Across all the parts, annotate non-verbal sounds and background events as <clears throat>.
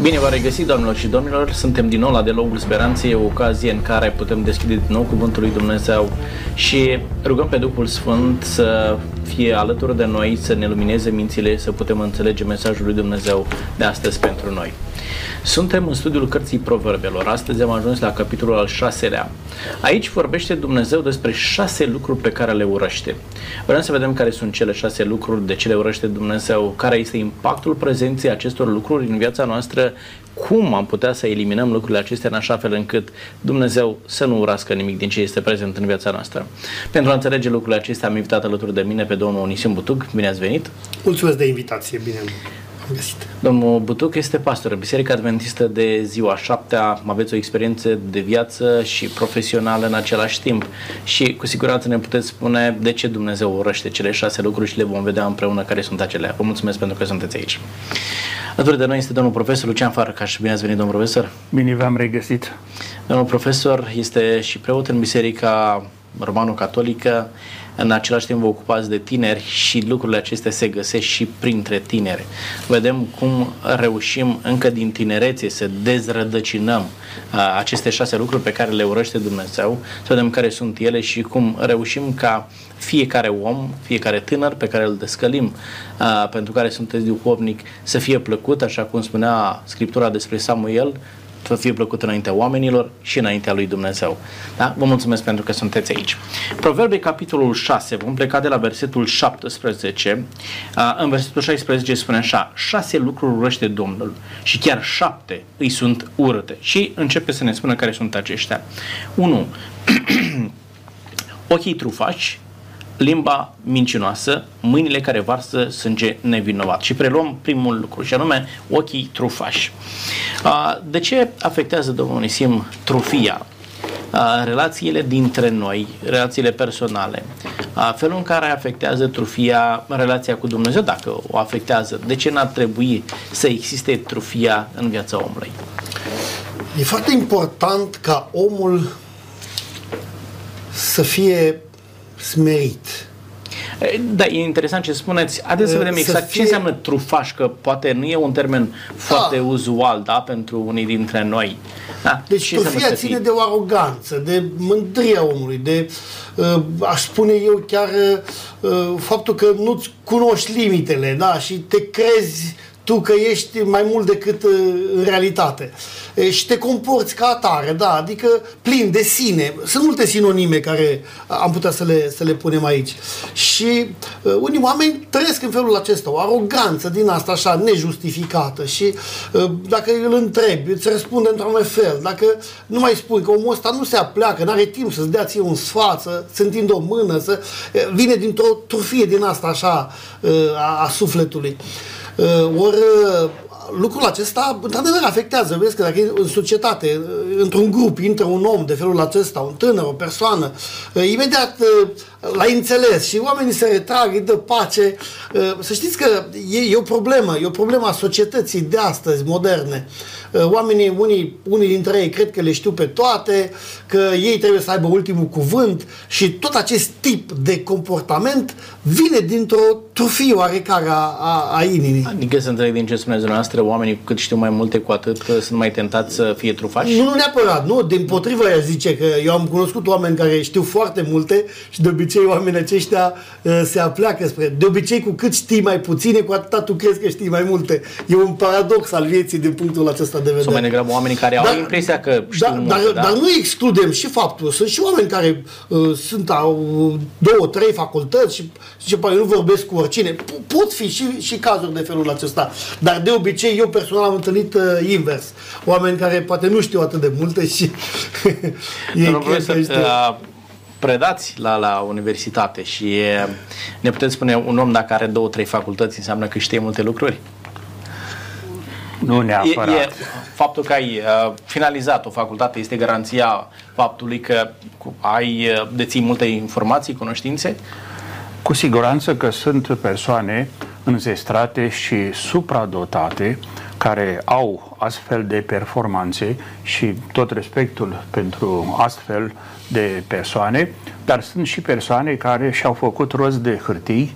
Bine v-a regăsit, doamnelor și domnilor. Suntem din nou la Dialogul Speranței, o ocazie în care putem deschide din nou Cuvântul lui Dumnezeu și rugăm pe Duhul Sfânt să fie alături de noi, să ne lumineze mințile, să putem înțelege mesajul lui Dumnezeu de astăzi pentru noi. Suntem în studiul cărții Proverbelor. Astăzi am ajuns la capitolul al șaselea. Aici vorbește Dumnezeu despre șase lucruri pe care le urăște. Vrem să vedem care sunt cele șase lucruri, de ce le urăște Dumnezeu, care este impactul prezenței acestor lucruri în viața noastră, cum am putea să eliminăm lucrurile acestea în așa fel încât Dumnezeu să nu urască nimic din ce este prezent în viața noastră. Pentru a înțelege lucrurile acestea am invitat alături de mine pe domnul Onisim Butug. Bine ați venit! Mulțumesc de invitație, bine găsit. Domnul Butuc este pastor Biserica Adventistă de ziua șaptea. Aveți o experiență de viață și profesională în același timp și cu siguranță ne puteți spune de ce Dumnezeu urăște cele șase lucruri și le vom vedea împreună care sunt acelea. Vă mulțumesc pentru că sunteți aici. Alături de noi este domnul profesor Lucian Farcaș. Bine ați venit, domnul profesor. Bine v-am regăsit. Domnul profesor este și preot în Biserica Romano-Catolică în același timp vă ocupați de tineri și lucrurile acestea se găsesc și printre tineri. Vedem cum reușim încă din tinerețe să dezrădăcinăm uh, aceste șase lucruri pe care le urăște Dumnezeu, să vedem care sunt ele și cum reușim ca fiecare om, fiecare tânăr pe care îl descălim, uh, pentru care sunteți duhovnic, să fie plăcut, așa cum spunea Scriptura despre Samuel, să fie plăcut înaintea oamenilor și înaintea lui Dumnezeu. Da? Vă mulțumesc pentru că sunteți aici. Proverbe, capitolul 6, vom pleca de la versetul 17. În versetul 16 spune așa, șase lucruri urăște Domnul și chiar șapte îi sunt urâte. Și începe să ne spună care sunt aceștia. 1. <clears throat> Ochii trufași, limba mincinoasă, mâinile care varsă sânge nevinovat. Și preluăm primul lucru, și anume ochii trufași. De ce afectează, domnul Nisim, trufia? Relațiile dintre noi, relațiile personale, felul în care afectează trufia relația cu Dumnezeu, dacă o afectează, de ce n-ar trebui să existe trufia în viața omului? E foarte important ca omul să fie smerit. Da, e interesant ce spuneți. Haideți să vedem exact să fie... ce înseamnă trufaș, că poate nu e un termen foarte da. uzual da, pentru unii dintre noi. Da, deci ce trufia ține de o aroganță, de mândria omului, de, uh, aș spune eu chiar, uh, faptul că nu-ți cunoști limitele da, și te crezi tu că ești mai mult decât uh, în realitate. Și te comporți ca atare, da, adică plin de sine. Sunt multe sinonime care am putea să le, să le punem aici. Și uh, unii oameni trăiesc în felul acesta, o aroganță din asta așa nejustificată și uh, dacă îl întrebi, îți răspunde într-un fel, dacă nu mai spui că omul ăsta nu se apleacă, nu are timp să-ți dea ție un sfat, să, să întindă o mână, să vine dintr-o turfie din asta așa a, a sufletului. Uh, ori uh, lucrul acesta, într-adevăr, afectează. Vezi că dacă în societate, uh, într-un grup, intră un om de felul acesta, un tânăr, o persoană, imediat l-ai înțeles și oamenii se retrag, îi dă pace. Să știți că e, e o problemă, e o problemă a societății de astăzi, moderne. Oamenii, unii, unii dintre ei cred că le știu pe toate, că ei trebuie să aibă ultimul cuvânt și tot acest tip de comportament vine dintr-o trufie oarecare a, a, a inimii. Adică să înțeleg din ce spuneți dumneavoastră, oamenii cât știu mai multe, cu atât că sunt mai tentați să fie trufași? Nu, nu neapărat, nu, din potrivă ea zice că eu am cunoscut oameni care știu foarte multe și de obicei oamenii aceștia uh, se apleacă spre, de obicei cu cât știi mai puține, cu atâta tu crezi că știi mai multe. E un paradox al vieții din punctul acesta de vedere. Sunt mai degrabă oamenii care dar, au impresia că știu dar, multe, dar, da? dar nu excludem și faptul, sunt și oameni care uh, sunt, au două, trei facultăți și zice, păi nu vorbesc cu oricine. Pot fi și, și cazuri de felul acesta. Dar de obicei eu personal am întâlnit uh, invers. Oameni care poate nu știu atât de multe și ei cred că este... Uh, predați la, la universitate și e, ne puteți spune un om dacă are două, trei facultăți înseamnă că știe multe lucruri? Nu neapărat. E, e, faptul că ai uh, finalizat o facultate este garanția faptului că ai uh, deții multe informații, cunoștințe? Cu siguranță că sunt persoane înzestrate și supradotate care au astfel de performanțe și tot respectul pentru astfel de persoane, dar sunt și persoane care și-au făcut rost de hârtii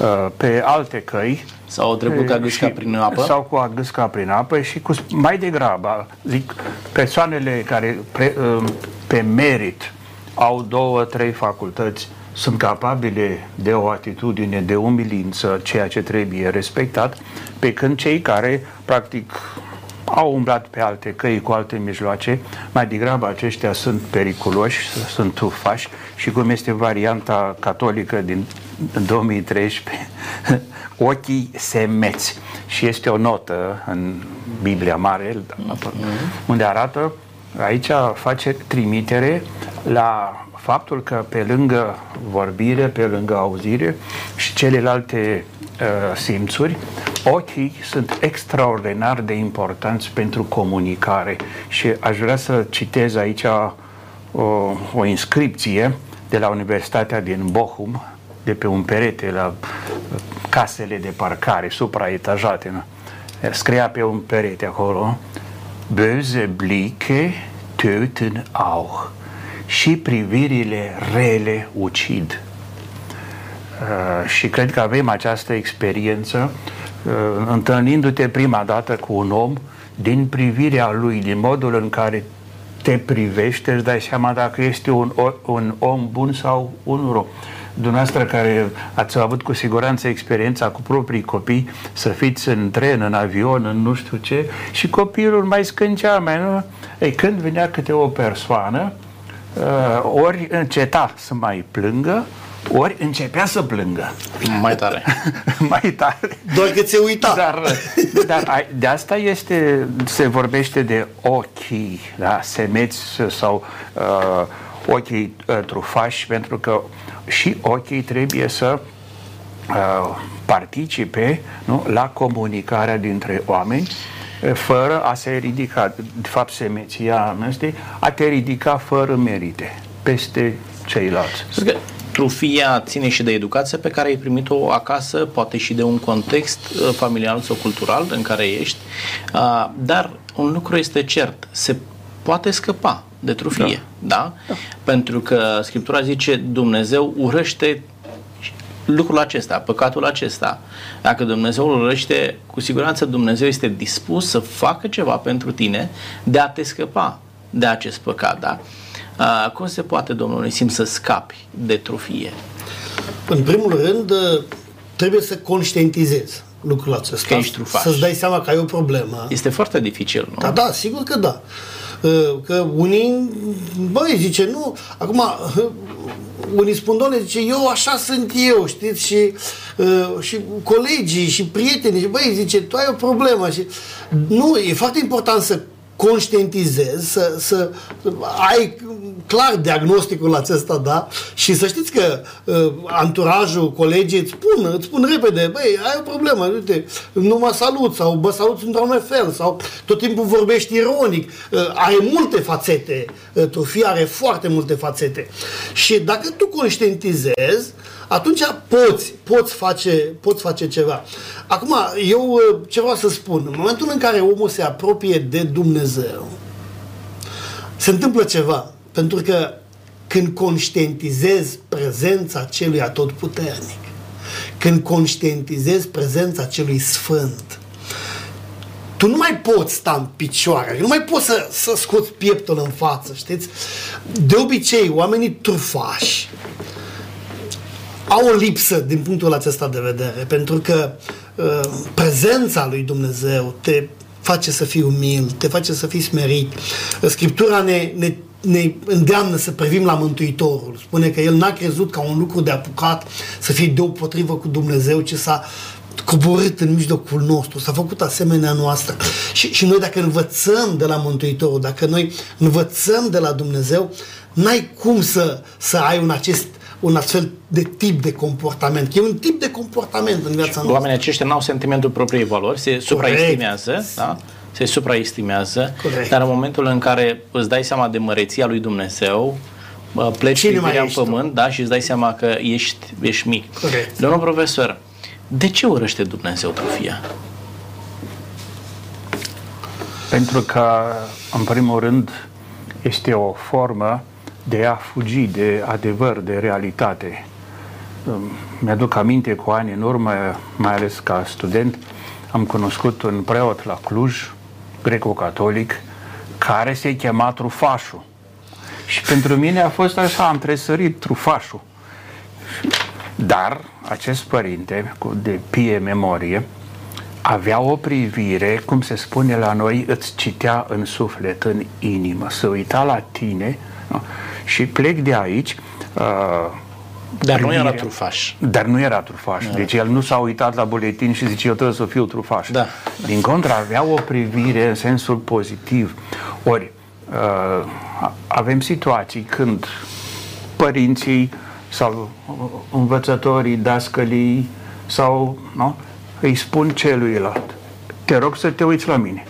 uh, pe alte căi Sau trebuie ca gâsca prin apă? Sau cu a gâsca prin apă și cu, mai degrabă, zic, persoanele care pre, uh, pe merit au două, trei facultăți sunt capabile de o atitudine de umilință, ceea ce trebuie respectat, pe când cei care, practic, au umblat pe alte căi cu alte mijloace, mai degrabă aceștia sunt periculoși, sunt tufași și cum este varianta catolică din 2013, <laughs> ochii semeți. Și este o notă în Biblia Mare, unde arată, aici face trimitere la faptul că pe lângă vorbire, pe lângă auzire și celelalte uh, simțuri, ochii sunt extraordinar de importanți pentru comunicare și aș vrea să citez aici o, o inscripție de la Universitatea din Bochum, de pe un perete la casele de parcare supraetajate. Nu? Scria pe un perete acolo Böse Blicke töten auch și privirile rele ucid. Uh, și cred că avem această experiență uh, întâlnindu-te prima dată cu un om din privirea lui, din modul în care te privește, îți dai seama dacă este un, un om bun sau un rău. Dumneavoastră care ați avut cu siguranță experiența cu proprii copii, să fiți în tren, în avion, în nu știu ce, și copilul mai scâncea, mai nu? Ei, când venea câte o persoană, uh, ori înceta să mai plângă, ori începea să plângă. Mai tare. <laughs> mai tare. Doar că ți uita. Dar, dar de asta este, se vorbește de ochii, da, semeți sau uh, ochii uh, trufași, pentru că și ochii trebuie să uh, participe nu, la comunicarea dintre oameni fără a se ridica. De fapt, semeția este a te ridica fără merite peste ceilalți. Că trufia ține și de educația pe care ai primit-o acasă, poate și de un context uh, familial sau cultural în care ești, uh, dar un lucru este cert, se poate scăpa de trufie, da? da? da. Pentru că Scriptura zice Dumnezeu urăște lucrul acesta, păcatul acesta. Dacă Dumnezeu îl urăște, cu siguranță Dumnezeu este dispus să facă ceva pentru tine de a te scăpa de acest păcat, da? cum se poate, domnule Sim, să scapi de trufie? În primul rând, trebuie să conștientizezi lucrul acesta. Că ești trufaș. Să-ți dai seama că ai o problemă. Este foarte dificil, nu? Da, da, sigur că da. Că unii, băi, zice, nu, acum, unii spun, doamne, zice, eu așa sunt eu, știți, și, și colegii și prietenii, și băi, zice, tu ai o problemă. Și nu, e foarte important să conștientizezi, să, să ai clar diagnosticul acesta, da? Și să știți că uh, anturajul, colegii îți spun, îți spun repede, băi, ai o problemă, uite, nu mă salut sau mă salut într-un fel sau tot timpul vorbești ironic. Uh, are multe fațete, uh, trofia are foarte multe fațete. Și dacă tu conștientizezi, atunci poți, poți face, poți face ceva. Acum, eu uh, ce vreau să spun, în momentul în care omul se apropie de Dumnezeu, se întâmplă ceva. Pentru că când conștientizezi prezența celui atotputernic, când conștientizezi prezența celui sfânt, tu nu mai poți sta în picioare, nu mai poți să, să scoți pieptul în față, știți? De obicei, oamenii trufași au o lipsă din punctul acesta de vedere, pentru că uh, prezența lui Dumnezeu te face să fii umil, te face să fii smerit. Scriptura ne, ne ne îndeamnă să privim la Mântuitorul. Spune că El n-a crezut ca un lucru de apucat să fie deopotrivă cu Dumnezeu, ci s-a coborât în mijlocul nostru, s-a făcut asemenea noastră. Și, și noi dacă învățăm de la Mântuitorul, dacă noi învățăm de la Dumnezeu, n-ai cum să, să ai un acest un astfel de tip de comportament. E un tip de comportament în viața noastră. Oamenii aceștia n-au sentimentul propriei valori, se supraestimează, da? se supraestimează, Corect. dar în momentul în care îți dai seama de măreția lui Dumnezeu, pleci Cine privirea în pământ tu? da, și îți dai seama că ești, ești mic. Corect. Domnul profesor, de ce urăște Dumnezeu trofia? Pentru că, în primul rând, este o formă de a fugi de adevăr, de realitate. mi-aduc aminte cu ani în urmă, mai ales ca student, am cunoscut un preot la Cluj, greco-catolic, care se chema Trufașu. Și pentru mine a fost așa, am tresărit Trufașu. Dar acest părinte, cu de pie memorie, avea o privire, cum se spune la noi, îți citea în suflet, în inimă, să uita la tine nu? Și plec de aici uh, dar nu era trufaș. Dar nu era trufaș. Deci el nu s-a uitat la buletin și zice, eu trebuie să fiu trufaș. Da. Din contră, avea o privire în sensul pozitiv. Ori, uh, avem situații când părinții sau învățătorii, dascălii sau nu, îi spun celuilalt, te rog să te uiți la mine.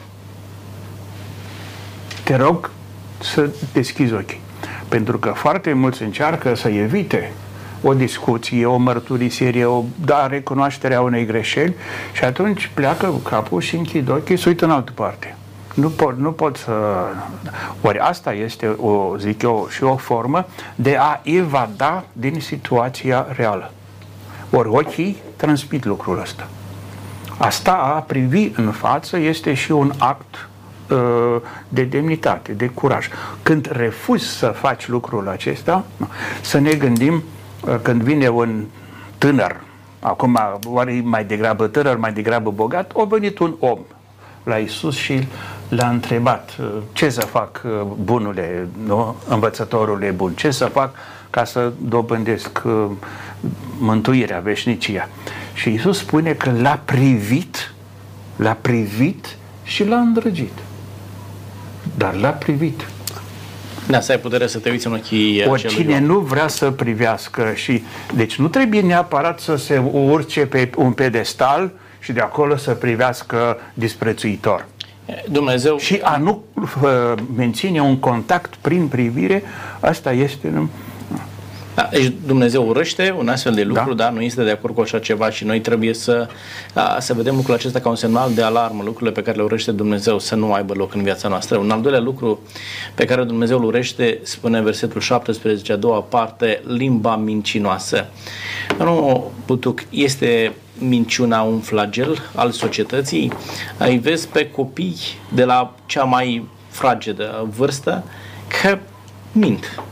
Te rog să deschizi ochii. Pentru că foarte mulți încearcă să evite o discuție, o mărturisire, o da, recunoașterea unei greșeli și atunci pleacă capul și închid ochii și se uită în altă parte. Nu pot, nu pot să... Ori asta este, o, zic eu, și o formă de a evada din situația reală. Ori ochii transmit lucrul ăsta. Asta a privi în față este și un act uh, de demnitate, de curaj. Când refuzi să faci lucrul acesta, să ne gândim uh, când vine un tânăr, acum oare mai degrabă tânăr, mai degrabă bogat, a venit un om la Isus și l-a întrebat uh, ce să fac bunule, nu? învățătorule bun, ce să fac ca să dobândesc mântuirea, veșnicia. Și Isus spune că l-a privit, l-a privit și l-a îndrăgit. Dar l-a privit. Da, să ai putere să te uiți în ochii Oricine nu vrea să privească și... Deci nu trebuie neapărat să se urce pe un pedestal și de acolo să privească disprețuitor. Dumnezeu... Și a nu uh, menține un contact prin privire, asta este da, deci Dumnezeu urăște un astfel de lucru, da. da, nu este de acord cu așa ceva și noi trebuie să, da, să vedem lucrul acesta ca un semnal de alarmă, lucrurile pe care le urăște Dumnezeu să nu aibă loc în viața noastră. Un al doilea lucru pe care Dumnezeu îl urăște, spune în versetul 17, a doua parte, limba mincinoasă. Nu, Putuc, este minciuna un flagel al societății? Îi vezi pe copii de la cea mai fragedă vârstă că mint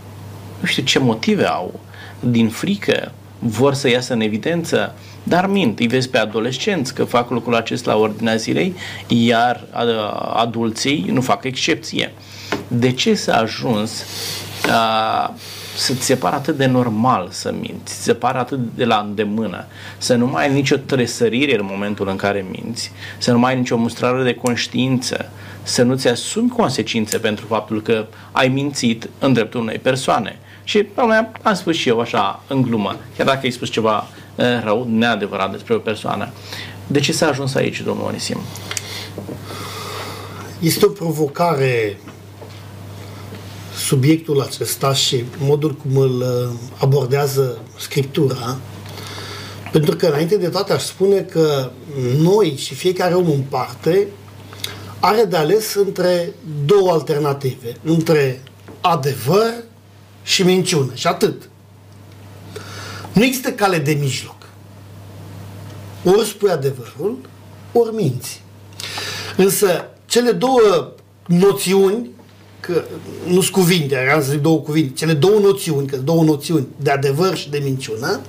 nu știu ce motive au, din frică, vor să iasă în evidență, dar mint. Îi vezi pe adolescenți că fac lucrul acesta la ordinea zilei, iar adulții nu fac excepție. De ce s-a ajuns a, să-ți se pară atât de normal să minți, să se pară atât de la îndemână, să nu mai ai nicio tresărire în momentul în care minți, să nu mai ai nicio mustrare de conștiință, să nu-ți asumi consecințe pentru faptul că ai mințit în dreptul unei persoane. Și mea, am spus și eu așa, în glumă, chiar dacă ai spus ceva uh, rău, neadevărat despre o persoană. De ce s-a ajuns aici, domnul Onisim? Este o provocare subiectul acesta și modul cum îl uh, abordează Scriptura, pentru că, înainte de toate, aș spune că noi și fiecare om în parte are de ales între două alternative, între adevăr și minciună. Și atât. Nu există cale de mijloc. Ori spui adevărul, ori minți. Însă, cele două noțiuni, că nu sunt cuvinte, am să zic două cuvinte, cele două noțiuni, că două noțiuni de adevăr și de minciună,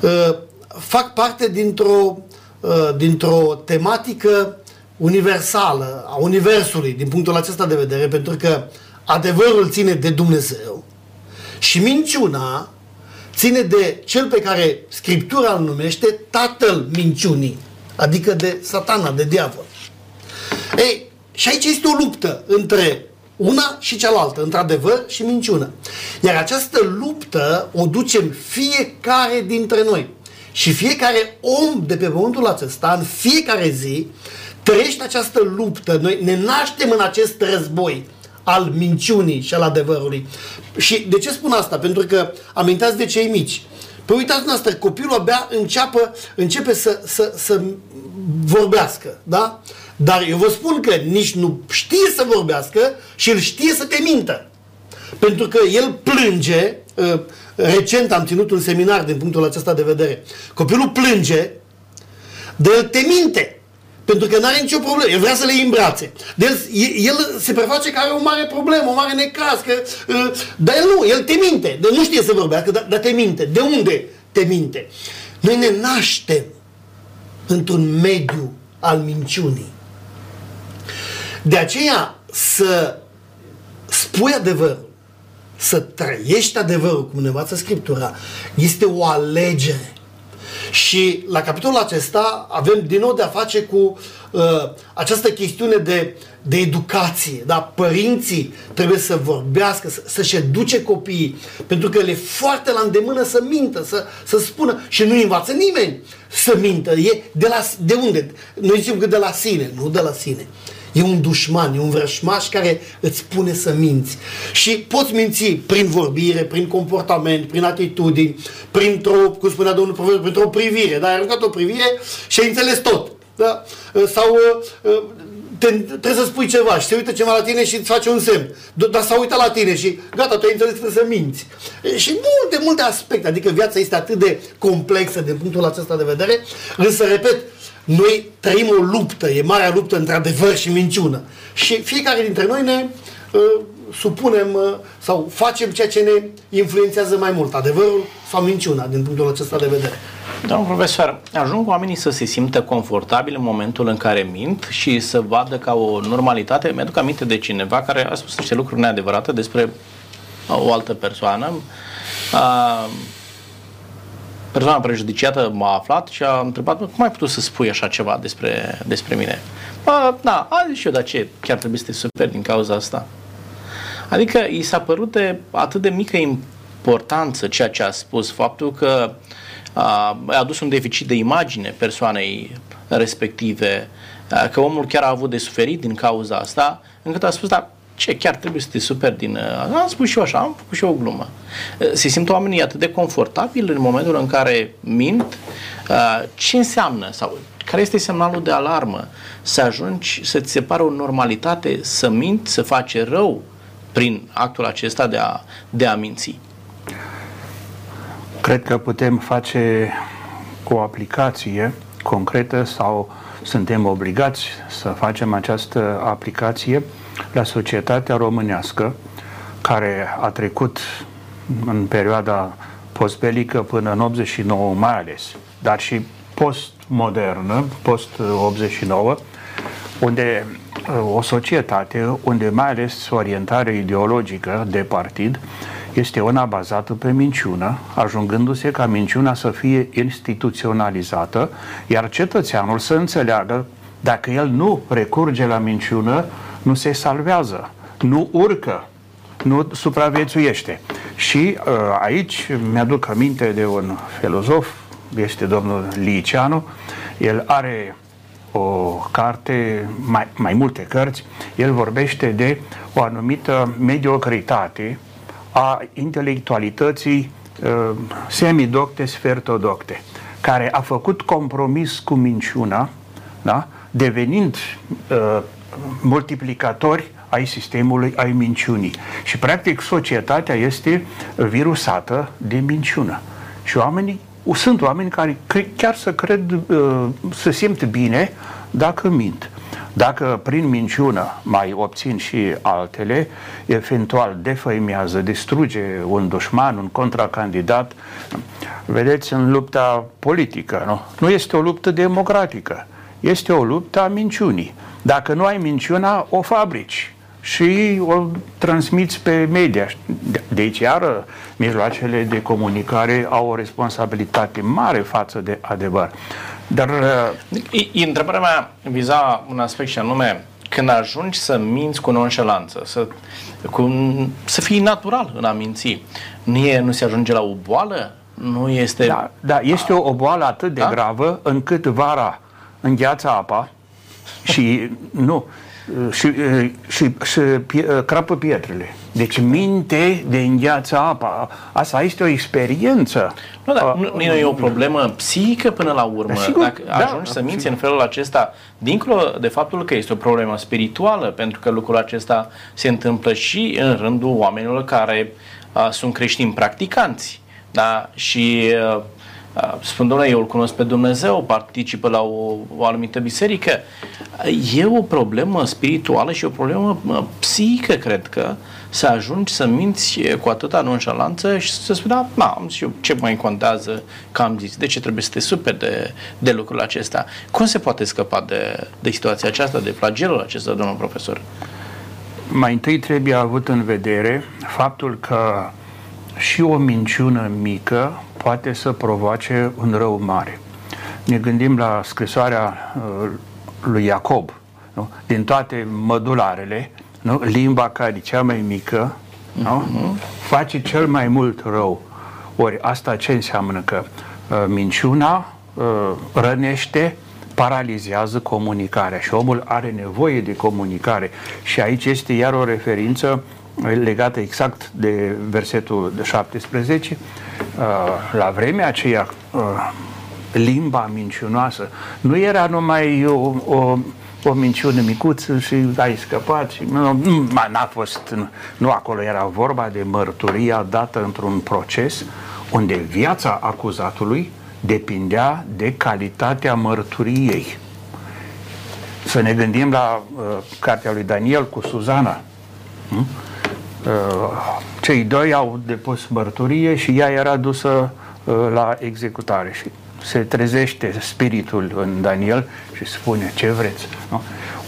uh, fac parte dintr-o, uh, dintr-o tematică universală a Universului, din punctul acesta de vedere, pentru că adevărul ține de Dumnezeu, și minciuna ține de cel pe care Scriptura îl numește tatăl minciunii, adică de satana, de diavol. Ei, și aici este o luptă între una și cealaltă, între adevăr și minciună. Iar această luptă o ducem fiecare dintre noi. Și fiecare om de pe pământul acesta, în fiecare zi, trăiește această luptă. Noi ne naștem în acest război al minciunii și al adevărului. Și de ce spun asta? Pentru că amintați de cei mici. Păi uitați noastră, copilul abia înceapă, începe să, să, să vorbească, da? Dar eu vă spun că nici nu știe să vorbească și îl știe să te mintă. Pentru că el plânge, uh, recent am ținut un seminar din punctul acesta de vedere, copilul plânge, de el te minte. Pentru că nu are nicio problemă. El vrea să le îmbrațe. De el, el se preface că are o mare problemă, o mare necaz. Că, uh, dar el nu, el te minte. De nu știe să vorbească, dar, dar te minte. De unde te minte? Noi ne naștem într-un mediu al minciunii. De aceea să spui adevărul, să trăiești adevărul, cum ne învață Scriptura, este o alegere. Și la capitolul acesta avem din nou de a face cu uh, această chestiune de, de educație. Da? Părinții trebuie să vorbească, să, să-și educe copiii, pentru că le foarte la îndemână să mintă, să, să spună și nu învață nimeni să mintă. E de, la, de unde? Noi zicem că de la sine, nu de la sine. E un dușman, e un vrășmaș care îți spune să minți. Și poți minți prin vorbire, prin comportament, prin atitudini, printr-o, cum spunea domnul profesor, printr-o privire. Da? Ai aruncat o privire și ai înțeles tot. Da? Sau te, trebuie să spui ceva și se uită ceva la tine și îți face un semn. Dar s-a uitat la tine și gata, tu ai înțeles că să minți. Și multe, multe aspecte. Adică viața este atât de complexă din punctul acesta de vedere. Însă, repet, noi trăim o luptă, e marea luptă între adevăr și minciună. Și fiecare dintre noi ne uh, supunem uh, sau facem ceea ce ne influențează mai mult, adevărul sau minciuna, din punctul acesta de vedere. Domnul profesor, ajung oamenii să se simtă confortabil în momentul în care mint și să vadă ca o normalitate. Mi-aduc aminte de cineva care a spus niște lucruri neadevărate despre o altă persoană. Uh, persoana prejudiciată m-a aflat și a întrebat, cum ai putut să spui așa ceva despre, despre mine? Bă, da, a zis și eu, dar ce, chiar trebuie să te super din cauza asta? Adică i s-a părut de atât de mică importanță ceea ce a spus, faptul că a, a adus un deficit de imagine persoanei respective, că omul chiar a avut de suferit din cauza asta, încât a spus, da, ce, chiar trebuie să te super din... Uh, am spus și eu așa, am făcut și eu o glumă. Uh, se simt oamenii atât de confortabil în momentul în care mint? Uh, ce înseamnă sau care este semnalul de alarmă? Să ajungi să-ți se pare o normalitate să mint, să face rău prin actul acesta de a, de a minți? Cred că putem face cu o aplicație concretă sau suntem obligați să facem această aplicație la societatea românească care a trecut în perioada postbelică până în 89 mai ales, dar și postmodernă, post-89, unde uh, o societate unde mai ales orientarea ideologică de partid este una bazată pe minciună, ajungându-se ca minciuna să fie instituționalizată, iar cetățeanul să înțeleagă dacă el nu recurge la minciună, nu se salvează, nu urcă, nu supraviețuiește. Și uh, aici mi-aduc aminte de un filozof, este domnul Liceanu, el are o carte, mai, mai multe cărți, el vorbește de o anumită mediocritate a intelectualității uh, semidocte, sfertodocte, care a făcut compromis cu minciuna, da? devenind uh, multiplicatori ai sistemului, ai minciunii. Și, practic, societatea este virusată de minciună. Și oamenii, sunt oameni care chiar să cred, uh, să simt bine dacă mint. Dacă prin minciună mai obțin și altele, eventual defăimează, distruge un dușman, un contracandidat, vedeți, în lupta politică, nu? Nu este o luptă democratică, este o luptă a minciunii. Dacă nu ai minciuna, o fabrici și o transmiți pe media. De aici, iară, mijloacele de comunicare au o responsabilitate mare față de adevăr. Dar... I, întrebarea mea viza un aspect și anume, când ajungi să minți cu nonșalanță, să, cu, să fii natural în a minți, nu, e, nu se ajunge la o boală? Nu este... Da, da este o, o boală atât de da? gravă încât vara îngheață apa, și nu, și, și, și pie, crapă pietrele. Deci minte de îngheață apa. Asta este o experiență. Nu, dar nu, nu e o problemă psihică până la urmă. Da, sigur, Dacă da, ajungi să minți sigur. în felul acesta, dincolo de faptul că este o problemă spirituală, pentru că lucrul acesta se întâmplă și în rândul oamenilor care uh, sunt creștini practicanți. Da? Și uh, spun, domnule, eu îl cunosc pe Dumnezeu, participă la o, o anumită biserică. E o problemă spirituală și o problemă psihică, cred că, să ajungi să minți cu atâta nonșalanță și să spui, da, am zis eu, ce mai contează că am zis, de ce trebuie să te super de, de lucrul acesta? Cum se poate scăpa de, de situația aceasta, de flagelul acesta, domnul profesor? Mai întâi trebuie avut în vedere faptul că și o minciună mică poate să provoace un rău mare. Ne gândim la scrisoarea uh, lui Iacob, nu? din toate mădularele, nu? limba care e cea mai mică, nu? Uh-huh. face cel mai mult rău. Ori asta ce înseamnă? Că uh, minciuna uh, rănește, paralizează comunicarea și omul are nevoie de comunicare. Și aici este iar o referință legată exact de versetul de 17, uh, la vremea aceea uh, limba mincinoasă nu era numai o, o, o minciună micuță și ai scăpat și nu, nu n-a fost, nu, nu acolo era vorba de mărturia dată într-un proces unde viața acuzatului depindea de calitatea mărturiei. Să ne gândim la uh, cartea lui Daniel cu Suzana. Hmm? Uh, cei doi au depus mărturie și ea era dusă uh, la executare și se trezește spiritul în Daniel și spune ce vreți. Nu?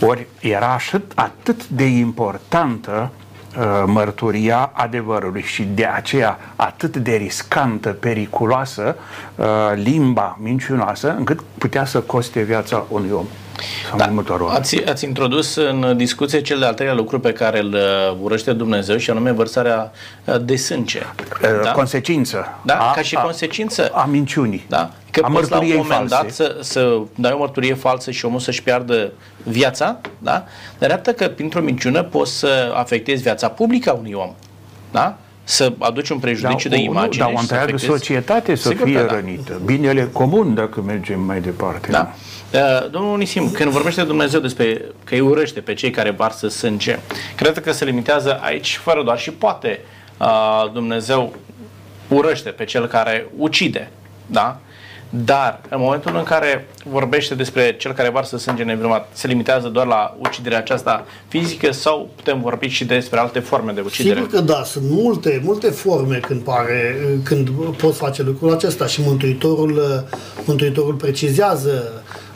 Ori era atât, atât de importantă uh, mărturia adevărului și de aceea atât de riscantă, periculoasă limba mincinoasă încât putea să coste viața unui om da. Ați, ați introdus în discuție cel de-al treilea lucru pe care îl uh, urăște Dumnezeu și anume vărsarea uh, de sânge. Uh, da? Consecință. Da, a, ca și a, consecință. A minciunii. Da? Că a poți la un moment false. dat să, să dai o mărturie falsă și omul să-și piardă viața, da? Dar arată că printr-o minciună poți să afectezi viața publică a unui om. Da? să aduci un prejudiciu da, de imagine. Dar o întreagă societate să Sigur fie da. rănită. Binele comun, dacă mergem mai departe. Da. da? Uh, domnul Unisim, când vorbește Dumnezeu despre că îi urăște pe cei care varsă sânge, cred că se limitează aici fără doar și poate uh, Dumnezeu urăște pe cel care ucide, da? Dar în momentul în care vorbește despre cel care varsă sânge nevinovat, se limitează doar la uciderea aceasta fizică sau putem vorbi și despre alte forme de ucidere? Sigur că da, sunt multe, multe forme când pare, când poți face lucrul acesta și Mântuitorul, Mântuitorul precizează uh,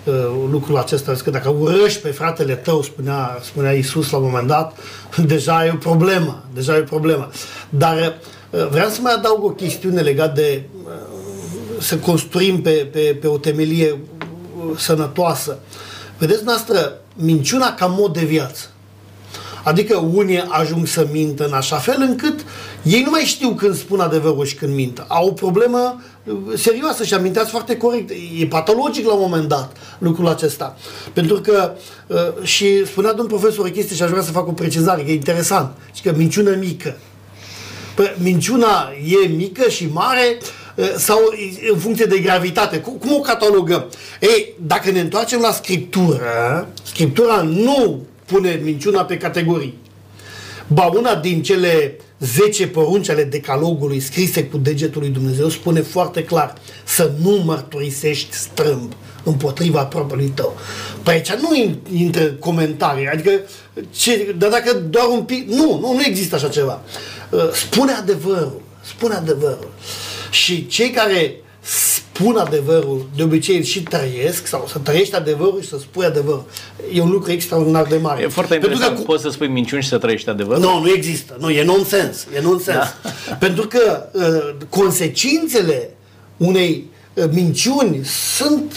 lucrul acesta, că dacă urăști pe fratele tău, spunea, spunea Iisus la un moment dat, <laughs> deja e o problemă, deja e o problemă. Dar uh, vreau să mai adaug o chestiune legată de uh, să construim pe, pe, pe o temelie uh, sănătoasă. Vedeți, noastră, minciuna ca mod de viață. Adică unii ajung să mintă în așa fel încât ei nu mai știu când spun adevărul și când mint. Au o problemă uh, serioasă și aminteați foarte corect. E patologic la un moment dat lucrul acesta. Pentru că uh, și spunea domnul profesor o chestie și aș vrea să fac o precizare, că e interesant. Și că minciună mică. Păi, minciuna e mică și mare uh, sau în funcție de gravitate. Cum, cum o catalogăm? Ei, dacă ne întoarcem la Scriptură, Scriptura nu pune minciuna pe categorii. Ba una din cele 10 porunci ale decalogului scrise cu degetul lui Dumnezeu spune foarte clar să nu mărturisești strâmb împotriva propriului tău. Păi aici nu intră comentarii, adică, ce, dar dacă doar un pic, nu, nu, nu există așa ceva. Uh, spune adevărul, spune adevărul. Și cei care spun adevărul, de obicei și trăiesc, sau să trăiești adevărul și să spui adevărul. E un lucru extraordinar de mare. E foarte interesant. Că, Poți să spui minciuni și să trăiești adevărul? Nu, nu există. Nu, e nonsens. E nonsens. Da. <laughs> Pentru că uh, consecințele unei uh, minciuni sunt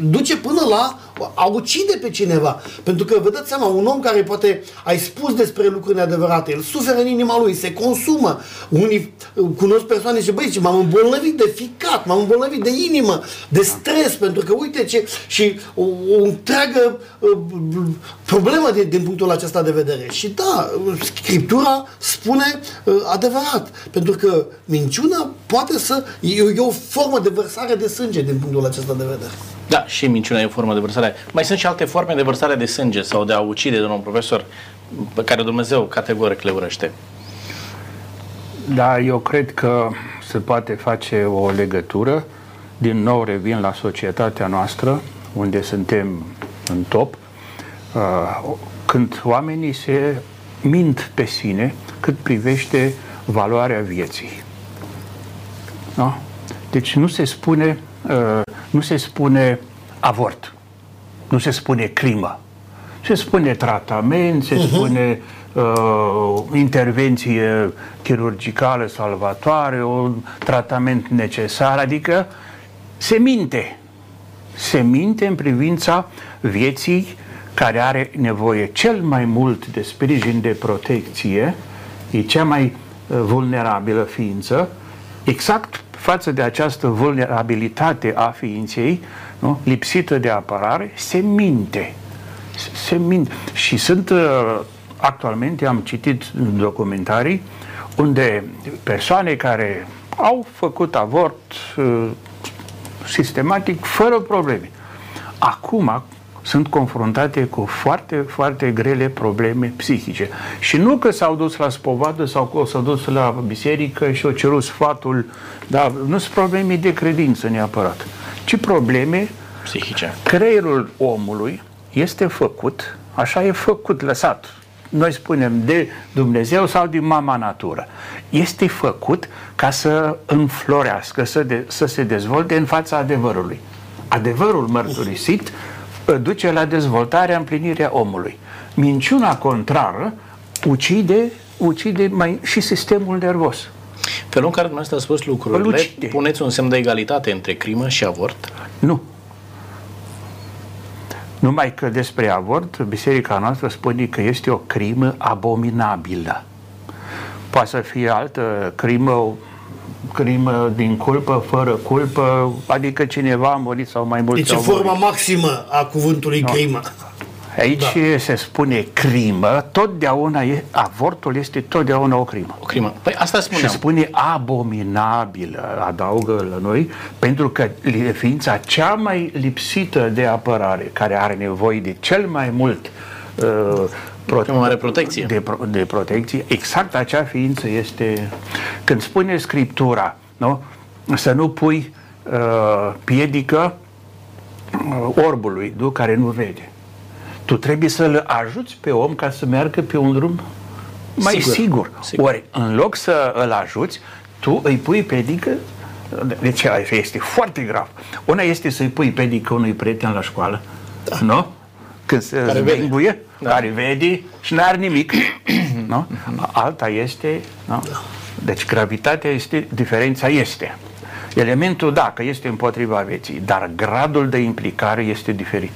duce până la a ucide pe cineva. Pentru că, vă dați seama, un om care poate ai spus despre lucruri neadevărate, el suferă în inima lui, se consumă. Unii cunosc persoane și băi, m-am îmbolnăvit de ficat, m-am îmbolnăvit de inimă, de stres, pentru că uite ce, și o, o întreagă uh, problemă din, din punctul acesta de vedere. Și da, Scriptura spune uh, adevărat, pentru că minciuna poate să, e, e o formă de vărsare de sânge din punctul acesta de vedere. Da, și minciuna e o formă de vărsare. Mai sunt și alte forme de vărsare de sânge sau de a ucide, domnul profesor, pe care Dumnezeu categoric le urăște. Da, eu cred că se poate face o legătură. Din nou revin la societatea noastră, unde suntem în top, uh, când oamenii se mint pe sine cât privește valoarea vieții. Da? Deci nu se spune, uh, nu se spune avort, nu se spune crimă, se spune tratament, se uh-huh. spune uh, intervenție chirurgicală salvatoare, un tratament necesar, adică se minte. Se minte în privința vieții care are nevoie cel mai mult de sprijin de protecție, e cea mai uh, vulnerabilă ființă, exact față de această vulnerabilitate a ființei, nu? lipsită de apărare, se minte. Se minte. Și sunt, uh, actualmente am citit documentarii unde persoane care au făcut avort uh, sistematic, fără probleme. Acum, sunt confruntate cu foarte, foarte grele probleme psihice. Și nu că s-au dus la spovadă sau că s-au dus la biserică și au cerut sfatul, dar nu sunt probleme de credință neapărat, ci probleme psihice. Creierul omului este făcut, așa e făcut, lăsat, noi spunem de Dumnezeu sau din mama natură. Este făcut ca să înflorească, să, de, să se dezvolte în fața adevărului. Adevărul mărturisit duce la dezvoltarea, împlinirea omului. Minciuna contrară ucide, ucide mai și sistemul nervos. Felul în care dumneavoastră a spus lucrurile, puneți un semn de egalitate între crimă și avort? Nu. Numai că despre avort, biserica noastră spune că este o crimă abominabilă. Poate să fie altă crimă, crimă din culpă, fără culpă, adică cineva a murit sau mai mult. Deci e forma maximă a cuvântului no. crimă. Aici da. se spune crimă, totdeauna e, avortul este totdeauna o crimă. O crimă. Păi asta spuneam. Se spune abominabilă, adaugă la noi, pentru că ființa cea mai lipsită de apărare, care are nevoie de cel mai mult uh, prote- mare protecție. De, de protecție, exact acea ființă este... Când spune Scriptura, nu? să nu pui uh, piedică uh, orbului, nu? care nu vede tu trebuie să-l ajuți pe om ca să meargă pe un drum mai sigur. sigur. sigur. Ori, în loc să îl ajuți, tu îi pui pedică deci este foarte grav. Una este să-i pui pedică unui prieten la școală, da. nu? Când se care vede. Da. care vede și nu are nimic. <coughs> nu? Alta este... Nu? Da. Deci gravitatea este, diferența este. Elementul, da, că este împotriva vieții, dar gradul de implicare este diferit.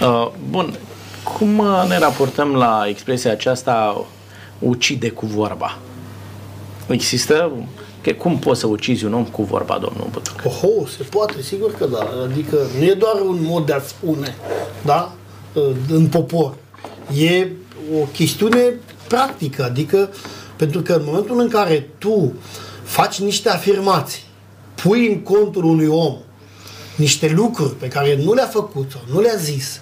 Uh, bun, cum uh, ne raportăm la expresia aceasta ucide cu vorba? Există Că cum poți să ucizi un om cu vorba, domnul Butuc? Oho, se poate, sigur că da. Adică nu e doar un mod de a spune, da? Uh, în popor. E o chestiune practică, adică pentru că în momentul în care tu faci niște afirmații, pui în contul unui om niște lucruri pe care nu le-a făcut sau nu le-a zis,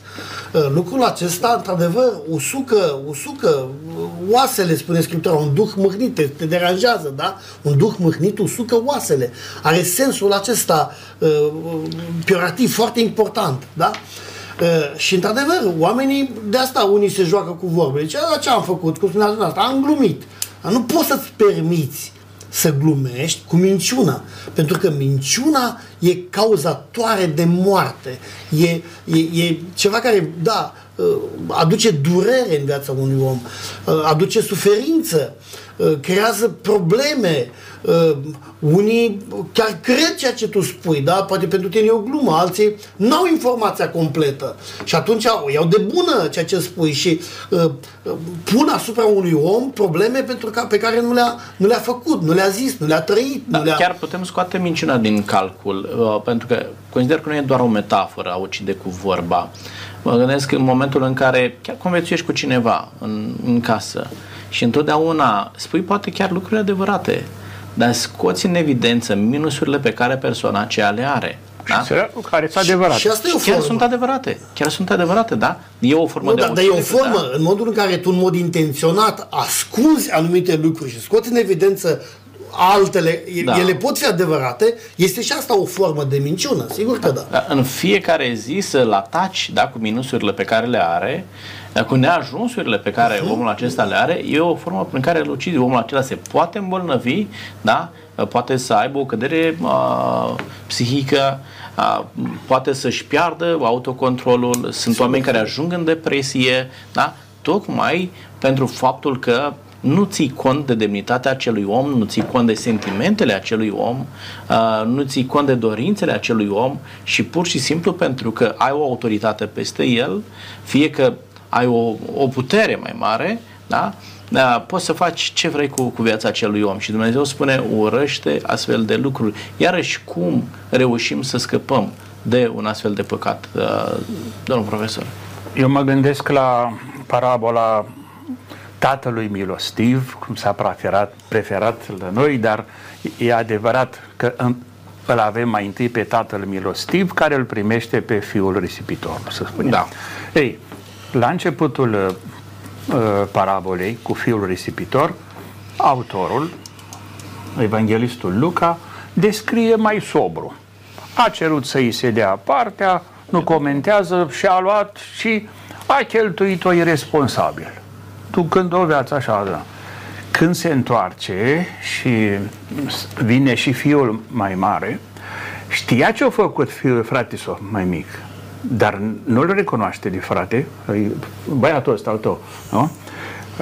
Uh, lucrul acesta, într-adevăr, usucă, usucă oasele, spune Scriptura, un duh mâhnit, te, te deranjează, da? Un duh mâhnit usucă oasele. Are sensul acesta uh, piorativ foarte important, da? Uh, și într-adevăr, oamenii de asta unii se joacă cu vorbe. Deci, ce am făcut? Cum spunea asta? Am glumit. Dar nu poți să-ți permiți să glumești cu minciuna. Pentru că minciuna e cauzatoare de moarte. E, e, e ceva care, da, uh, aduce durere în viața unui om, uh, aduce suferință, uh, creează probleme, uh, unii chiar cred ceea ce tu spui, da? Poate pentru tine e o glumă, alții n-au informația completă. Și atunci o iau de bună ceea ce spui și uh, pun asupra unui om probleme pentru ca, pe care nu le-a, nu le-a făcut, nu le-a zis, nu le-a trăit. Da, nu le-a... Chiar putem scoate minciuna din calcul, uh, pentru că consider că nu e doar o metaforă a ucide cu vorba. Mă gândesc că în momentul în care chiar conviețuiești cu cineva în, în casă și întotdeauna spui poate chiar lucruri adevărate, dar scoți în evidență minusurile pe care persoana aceea le are. Da? Care sunt adevărate. Și asta e o Chiar formă. sunt adevărate. Chiar sunt adevărate, da? E o formă Nu, de dar, dar e o ucidere, formă, da? în modul în care tu în mod intenționat ascunzi anumite lucruri și scoți în evidență altele, Da. da. ele pot fi adevărate, este și asta o formă de minciună, sigur că da. Da, În fiecare zi să-l ataci da, cu minusurile pe care le are, da, cu neajunsurile pe care Mhm. omul acesta le are, e o formă prin care îl ucizi. Omul acela se poate îmbolnăvi, da? poate să aibă o cădere uh, psihică, uh, poate să-și piardă autocontrolul. Sunt oameni care ajung în depresie, da? tocmai pentru faptul că nu ții cont de demnitatea acelui om, nu ții cont de sentimentele acelui om, uh, nu ții cont de dorințele acelui om și pur și simplu pentru că ai o autoritate peste el, fie că ai o, o putere mai mare, da? Da, poți să faci ce vrei cu, cu viața acelui om și Dumnezeu spune urăște astfel de lucruri. Iarăși cum reușim să scăpăm de un astfel de păcat, uh, domnul profesor? Eu mă gândesc la parabola tatălui milostiv, cum s-a preferat, preferat la noi, dar e adevărat că în, îl avem mai întâi pe tatăl milostiv, care îl primește pe fiul risipitor, să spunem. Da. Ei, la începutul uh, parabolei cu fiul risipitor, autorul, evanghelistul Luca, descrie mai sobru. A cerut să îi se dea partea, nu comentează și a luat și a cheltuit-o irresponsabil. Tu când o viață așa, da. Când se întoarce și vine și fiul mai mare, știa ce a făcut fiul frate sau mai mic, dar nu-l recunoaște de frate, e băiatul ăsta al tău, nu?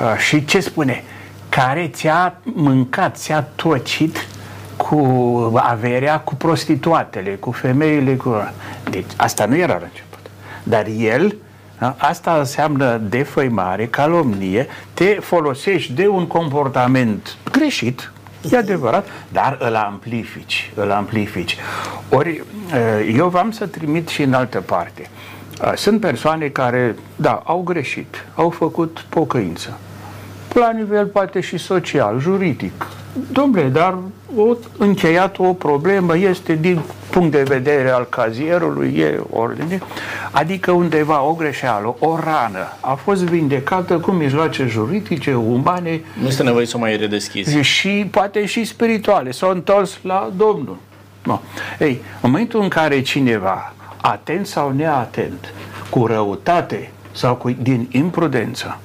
A, Și ce spune? Care ți-a mâncat, ți-a tocit cu averea, cu prostituatele, cu femeile, cu... Deci asta nu era la început. Dar el, da, asta înseamnă defăimare, calomnie, te folosești de un comportament greșit, e adevărat, dar îl amplifici, îl amplifici. Ori eu v-am să trimit și în altă parte. Sunt persoane care, da, au greșit, au făcut pocăință. La nivel poate și social, juridic. Domnule, dar o încheiat o problemă este din punct de vedere al cazierului, e ordine, adică undeva o greșeală, o rană a fost vindecată cu mijloace juridice, umane Nu este nevoie să o mai redeschizi. și poate și spirituale, s-au întors la Domnul. No. Ei, în momentul în care cineva, atent sau neatent, cu răutate sau cu, din imprudență,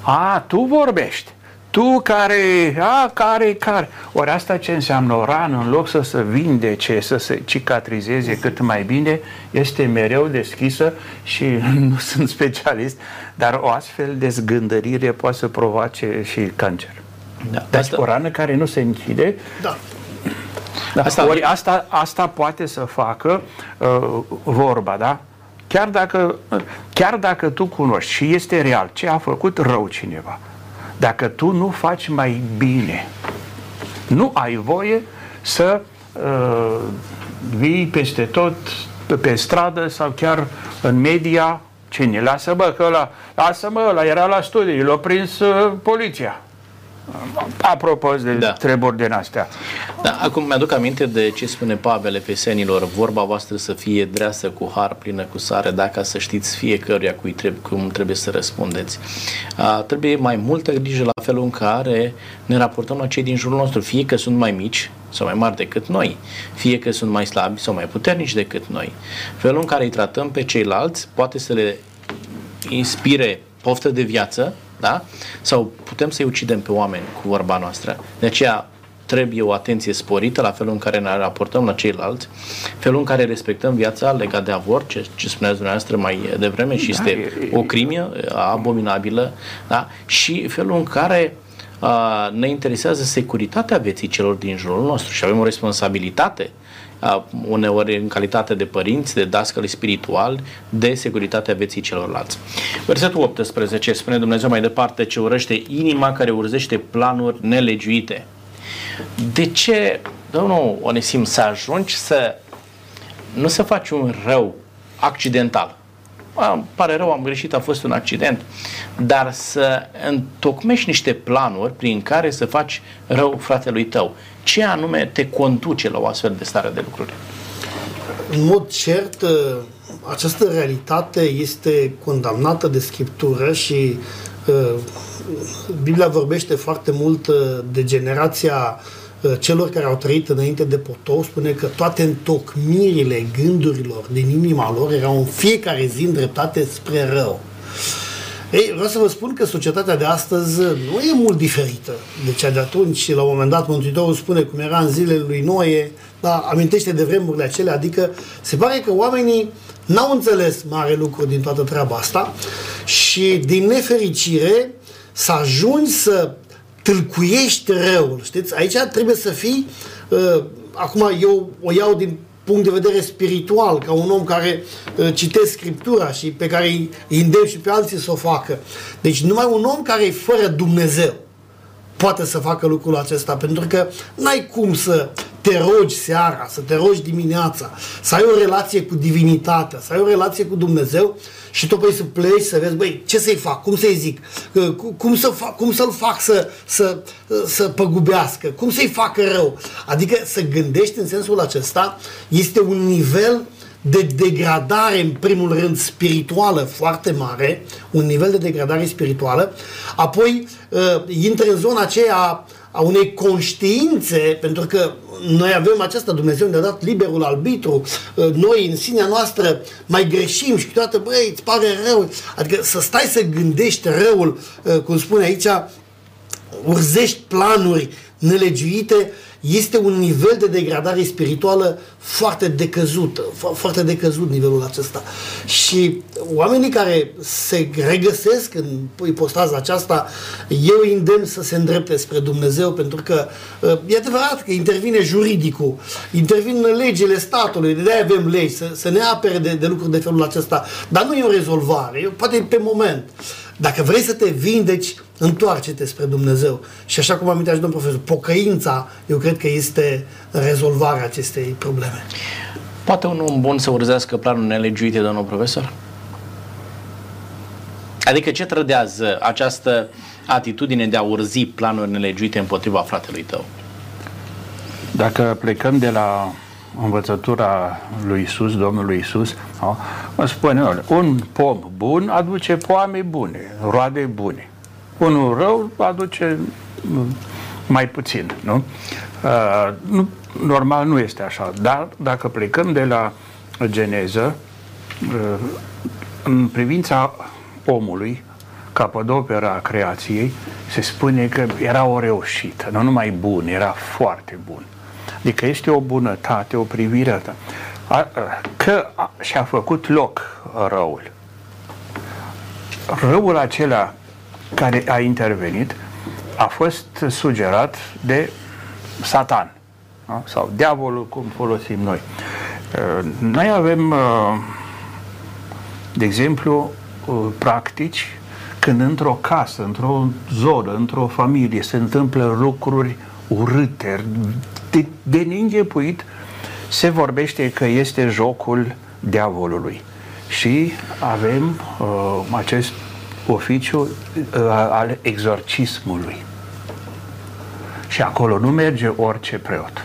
a, tu vorbești, tu care, a, care, care. Ori asta ce înseamnă o rană, în loc să se vindece, să se cicatrizeze cât mai bine, este mereu deschisă și <laughs> nu sunt specialist, dar o astfel de zgândărire poate să provoace și cancer. Da, Deci asta- o rană care nu se închide, Da. da, Asta- asta, ori asta, asta poate să facă uh, vorba, da? Chiar dacă, chiar dacă tu cunoști și este real ce a făcut rău cineva, dacă tu nu faci mai bine, nu ai voie să uh, vii peste tot pe, pe stradă sau chiar în media cine? Lasă mă că ăla, lasă mă, ăla era la studii, l-a prins uh, poliția. Apropo de Da. da. treburi din astea. Da, acum mi-aduc aminte de ce spune Pavel Efesenilor, vorba voastră să fie dreasă cu har, plină cu sare, dacă să știți fiecăruia cui trebuie, cum trebuie să răspundeți. A, trebuie mai multă grijă la felul în care ne raportăm la cei din jurul nostru, fie că sunt mai mici sau mai mari decât noi, fie că sunt mai slabi sau mai puternici decât noi. Felul în care îi tratăm pe ceilalți poate să le inspire poftă de viață, da? Sau putem să-i ucidem pe oameni cu vorba noastră. De aceea trebuie o atenție sporită la felul în care ne raportăm la ceilalți, felul în care respectăm viața legat de avort, ce, ce spuneați dumneavoastră mai devreme și Da, este e- e- o crimă abominabilă, da? și felul în care uh, ne interesează securitatea vieții celor din jurul nostru și avem o responsabilitate uneori în calitate de părinți, de dascăli spiritual, de securitatea vieții celorlalți. Versetul 18 spune Dumnezeu mai departe ce urăște inima care urzește planuri nelegiuite. De ce, domnul Onesim, să ajungi să nu să faci un rău accidental? A, îmi pare rău, am greșit, a fost un accident, dar să întocmești niște planuri prin care să faci rău fratelui tău ce anume te conduce la o astfel de stare de lucruri? În mod cert, ă, această realitate este condamnată de Scriptură și uh, Biblia vorbește foarte mult uh, de generația uh, celor care au trăit înainte de potop, spune că toate întocmirile gândurilor din inima lor erau în fiecare zi îndreptate spre rău. Ei, vreau să vă spun că societatea de astăzi nu e mult diferită de cea de atunci. La un moment dat, Mântuitorul spune cum era în zilele lui Noe, dar amintește de vremurile acelea, adică se pare că oamenii n-au înțeles mare lucru din toată treaba asta și din nefericire să ajungi să tâlcuiești răul, știți? Aici trebuie să fii, uh, acum eu o iau din punct de vedere spiritual, ca un om care uh, citește Scriptura și pe care îi îndemn și pe alții să o facă. Deci numai un om care e fără Dumnezeu poate să facă lucrul acesta, pentru că n-ai cum să te rogi seara, să te rogi dimineața, să ai o relație cu divinitatea, să ai o relație cu Dumnezeu și tu păi să pleci să vezi, băi, ce să-i fac, cum să-i zic, cum, să fac, cum să-l fac să, să, să păgubească, cum să-i facă rău. Adică să gândești în sensul acesta este un nivel de degradare, în primul rând, spirituală foarte mare, un nivel de degradare spirituală, apoi uh, intră în zona aceea a unei conștiințe, pentru că noi avem aceasta, Dumnezeu ne-a dat liberul arbitru, uh, noi în sinea noastră mai greșim și câteodată, băi, îți pare rău. Adică să stai să gândești răul, uh, cum spune aici, urzești planuri nelegiuite, este un nivel de degradare spirituală foarte decăzută, fo- foarte decăzut nivelul acesta. Și oamenii care se regăsesc în ipostaza aceasta, eu îi îndemn să se îndrepte spre Dumnezeu, pentru că uh, e adevărat că intervine juridicul, intervin legile statului, de aia avem legi, să, să ne apere de, de lucruri de felul acesta, dar nu e o rezolvare, poate pe moment. Dacă vrei să te vindeci, întoarce-te spre Dumnezeu. Și așa cum amintea și domnul profesor, pocăința, eu cred că este rezolvarea acestei probleme. Poate un om bun să urzească planul nelegiuite, domnul profesor? Adică ce trădează această atitudine de a urzi planuri nelegiuite împotriva fratelui tău? Dacă plecăm de la învățătura lui Isus, Domnului Isus, mă spune, un pom bun aduce poame bune, roade bune. Unul rău aduce mai puțin, nu? Uh, nu? Normal nu este așa, dar dacă plecăm de la geneză, uh, în privința omului, capodopera a creației, se spune că era o reușită, nu numai bun, era foarte bun. Adică este o bunătate, o privire a, că a, și-a făcut loc răul. Răul acela care a intervenit a fost sugerat de Satan da? sau diavolul, cum folosim noi. Uh, noi avem, uh, de exemplu, uh, practici când într-o casă, într-o zonă, într-o familie se întâmplă lucruri urâte, de, de neîngepuit, se vorbește că este jocul diavolului. Și avem uh, acest oficiu uh, al exorcismului. Și acolo nu merge orice preot.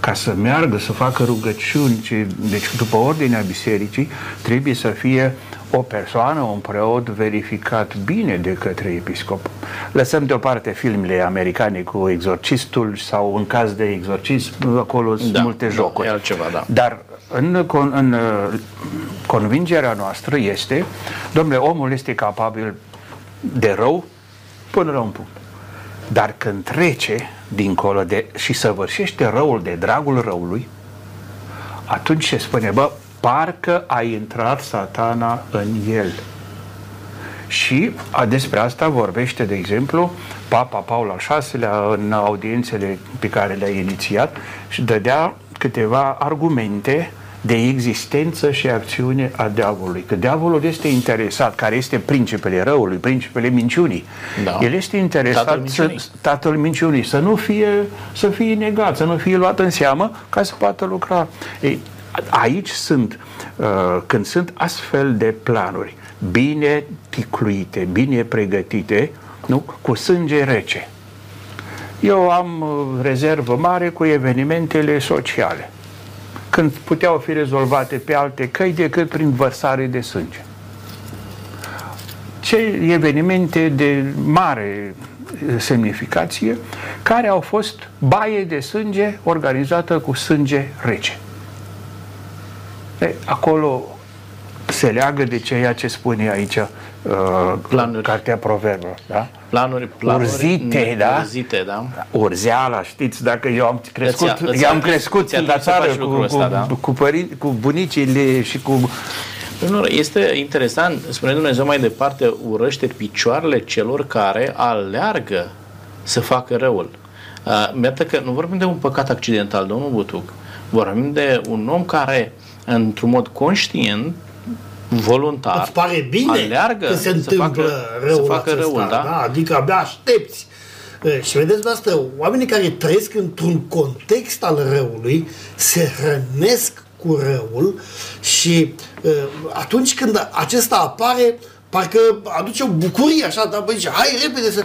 Ca să meargă, să facă rugăciuni, ci, deci după ordinea bisericii, trebuie să fie o persoană, un preot verificat bine de către episcop. Lăsăm deoparte filmele americane cu exorcistul sau în caz de exorcism, acolo sunt da, multe jocuri. Da, altceva, da. Dar în, în, în uh, convingerea noastră este, domnule, omul este capabil de rău până la un punct. Dar când trece dincolo de, și săvârșește răul de dragul răului, atunci se spune, bă, parcă a intrat satana în el. Și a, despre asta vorbește, de exemplu, Papa Paul al VI-lea în audiențele pe care le-a inițiat și dădea câteva argumente de existență și acțiune a diavolului. Că diavolul este interesat, care este principele răului, principele minciunii. Da. El este interesat tatăl minciunii. Să, tatăl minciunii, să nu fie, să fie negat, să nu fie luat în seamă ca să poată lucra. Ei, aici sunt, uh, când sunt astfel de planuri bine ticluite, bine pregătite, nu? cu sânge rece. Eu am uh, rezervă mare cu evenimentele sociale când puteau fi rezolvate pe alte căi decât prin vărsare de sânge. Ce evenimente de mare semnificație care au fost baie de sânge organizată cu sânge rece. E, acolo se leagă de ceea ce spune aici uh, planuri. cartea Proverbă. Da? Planuri, planuri urzite, da? Urzite, da? Urzeala, știți, dacă eu am crescut, îți, eu am crescut în la țară cu, cu, ăsta, da? cu, părinți, cu bunicile și cu nu, este interesant, spune Dumnezeu mai departe, urăște picioarele celor care aleargă să facă răul. Uh, că nu vorbim de un păcat accidental, domnul Butuc, vorbim de un om care, într-un mod conștient, voluntar. Îți pare bine aleargă că se întâmplă facă, răul să facă acesta, răul, da? da? Adică abia aștepți. Și vedeți asta, oamenii care trăiesc într-un context al răului se hrănesc cu răul și atunci când acesta apare, parcă aduce o bucurie așa, dar băi, hai repede să...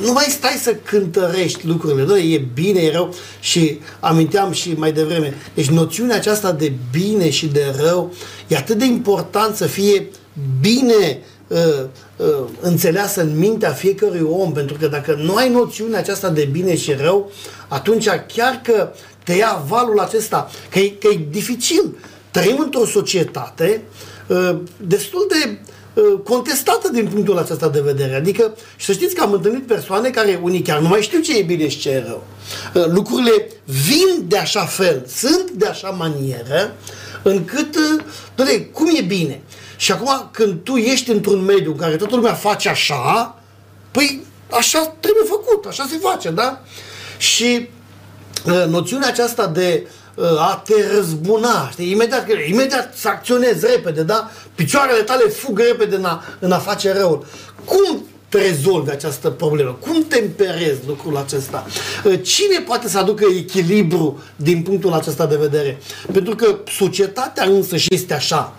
Nu mai stai să cântărești lucrurile, da, e bine, e rău și aminteam și mai devreme. Deci noțiunea aceasta de bine și de rău e atât de important să fie bine uh, uh, înțeleasă în mintea fiecărui om, pentru că dacă nu ai noțiunea aceasta de bine și rău, atunci chiar că te ia valul acesta, că e, că e dificil. Trăim într-o societate uh, destul de Uh, contestată din punctul acesta de vedere. Adică, și să știți că am întâlnit persoane care unii chiar nu mai știu ce e bine și ce e rău. Uh, lucrurile vin de așa fel, sunt de așa manieră, încât, uh, doamne, cum e bine? Și acum, când tu ești într-un mediu în care toată lumea face așa, păi așa trebuie făcut, așa se face, da? Și noțiunea aceasta de uh, a te răzbuna, știi? Imediat, imediat să acționezi repede, da? Picioarele tale fug repede în a, în a face răul. Cum te rezolvi această problemă? Cum temperezi lucrul acesta? Cine poate să aducă echilibru din punctul acesta de vedere? Pentru că societatea însă și este așa.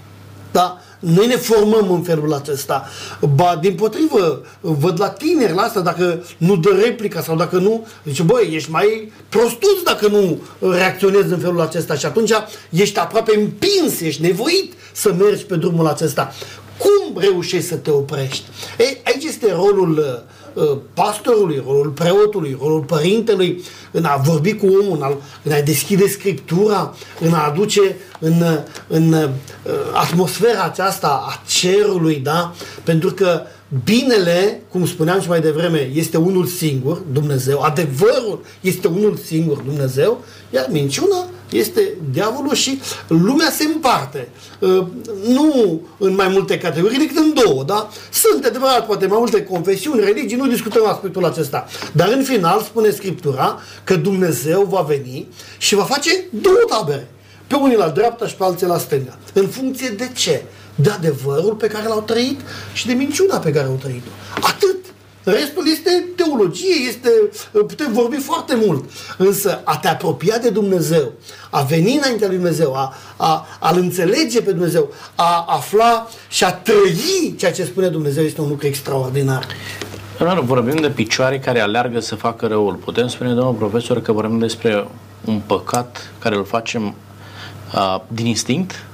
Da? Noi ne formăm în felul acesta. Ba, din potrivă, văd la tineri la asta, dacă nu dă replica sau dacă nu, zice, băi, ești mai prostuț dacă nu reacționezi în felul acesta și atunci ești aproape împins, ești nevoit să mergi pe drumul acesta. Cum reușești să te oprești? Ei, aici este rolul uh, pastorului, rolul preotului, rolul părintelui în a vorbi cu omul, în a deschide scriptura, în a aduce în, în uh, atmosfera aceasta a cerului, da? Pentru că binele, cum spuneam și mai devreme, este unul singur, Dumnezeu, adevărul este unul singur, Dumnezeu, iar minciuna este diavolul și lumea se împarte. Uh, nu în mai multe categorii, decât în două, da? Sunt adevărat, poate mai multe confesiuni, religii, nu discutăm aspectul acesta. Dar în final spune Scriptura că Dumnezeu va veni și va face două tabere. Pe unii la dreapta și pe alții la stânga. În funcție de ce? De adevărul pe care l-au trăit și de minciuna pe care au trăit-o. Atât. Restul este teologie, este, putem vorbi foarte mult. Însă a te apropia de Dumnezeu, a veni înaintea lui Dumnezeu, a, a, a-L înțelege pe Dumnezeu, a afla și a trăi ceea ce spune Dumnezeu este un lucru extraordinar. Vorbim de picioare care aleargă să facă răul. Putem spune, domnul profesor, că vorbim despre un păcat care îl facem uh, din instinct?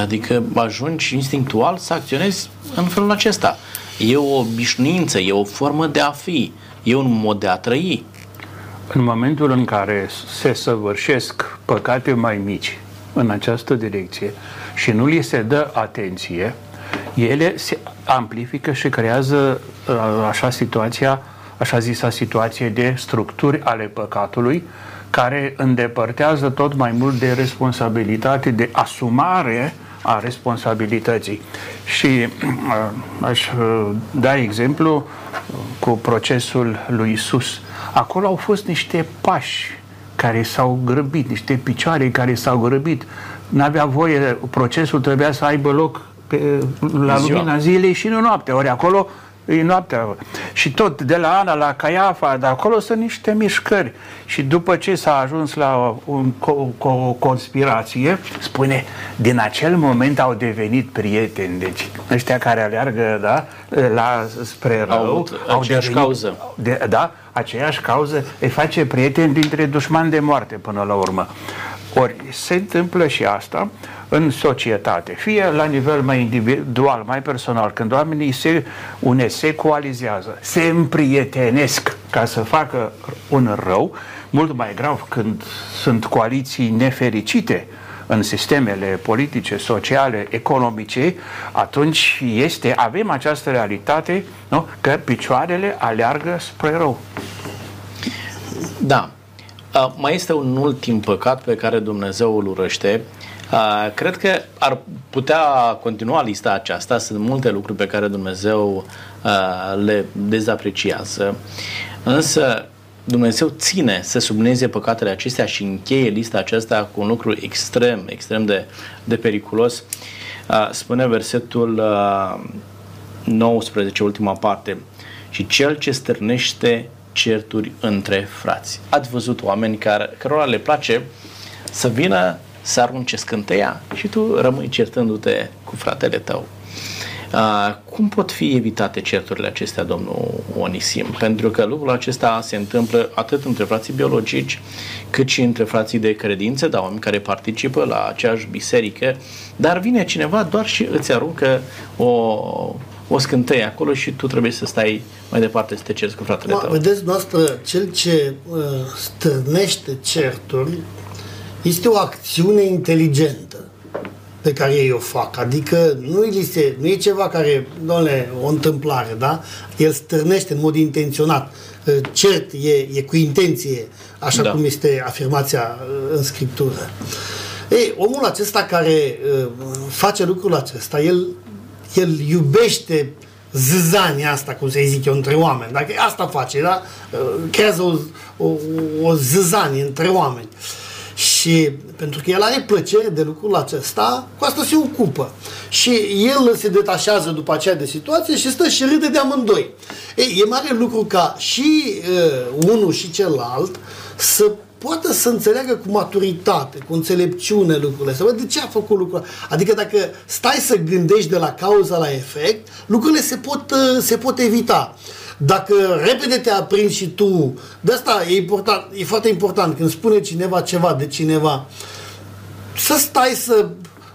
Adică ajungi instinctual să acționezi în felul acesta. E o obișnuință, e o formă de a fi, e un mod de a trăi. În momentul în care se săvârșesc păcate mai mici în această direcție și nu li se dă atenție, ele se amplifică și creează așa situația, așa zisa situație de structuri ale păcatului care îndepărtează tot mai mult de responsabilitate, de asumare a responsabilității. Și uh, aș uh, da exemplu cu procesul lui Isus. Acolo au fost niște pași care s-au grăbit, niște picioare care s-au grăbit. N-avea voie, procesul trebuia să aibă loc pe, la Ziua. lumina zilei și nu noaptea. Ori acolo e noaptea. Și tot de la Ana la Caiafa, de acolo sunt niște mișcări. Și după ce s-a ajuns la un, co, o conspirație, spune, din acel moment au devenit prieteni. Deci ăștia care aleargă da, la, spre rău, au, au devenit, cauză. De, da, aceeași cauză îi face prieteni dintre dușmani de moarte până la urmă. Ori se întâmplă și asta în societate, fie la nivel mai individual, mai personal, când oamenii se une, se coalizează, se împrietenesc ca să facă un rău, mult mai grav când sunt coaliții nefericite în sistemele politice, sociale, economice, atunci este, avem această realitate nu? că picioarele aleargă spre rău. Da. Uh, mai este un ultim păcat pe care Dumnezeu îl urăște. Uh, cred că ar putea continua lista aceasta. Sunt multe lucruri pe care Dumnezeu uh, le dezapreciază. Însă Dumnezeu ține să subneze păcatele acestea și încheie lista aceasta cu un lucru extrem, extrem de, de periculos. Spune versetul 19, ultima parte, și cel ce stârnește certuri între frați. Ați văzut oameni care, cărora le place să vină să arunce scânteia și tu rămâi certându-te cu fratele tău. Uh, cum pot fi evitate certurile acestea, domnul Onisim? Pentru că lucrul acesta se întâmplă atât între frații biologici, cât și între frații de credință, dar oameni care participă la aceeași biserică, dar vine cineva doar și îți aruncă o o scânteie acolo și tu trebuie să stai mai departe să te cerți cu fratele tău. Vedeți, noastră, cel ce uh, stârnește certuri este o acțiune inteligentă pe care ei o fac. Adică nu, este, nu e ceva care, doamne, o întâmplare, da? El stârnește în mod intenționat. Uh, cert e, e cu intenție, așa da. cum este afirmația uh, în Scriptură. Ei, omul acesta care uh, face lucrul acesta, el el iubește zâzania asta, cum să zic eu, între oameni. Dacă asta face, da? Creează o, o, o zâzanie între oameni. Și pentru că el are plăcere de lucrul acesta, cu asta se ocupă. Și el se detașează după aceea de situație și stă și râde de amândoi. Ei, e mare lucru ca și uh, unul și celălalt să poată să înțeleagă cu maturitate, cu înțelepciune lucrurile, să vadă de ce a făcut lucrurile. Adică dacă stai să gândești de la cauza la efect, lucrurile se pot, uh, se pot evita. Dacă repede te aprinzi și tu, de asta e, important, e foarte important când spune cineva ceva de cineva, să stai să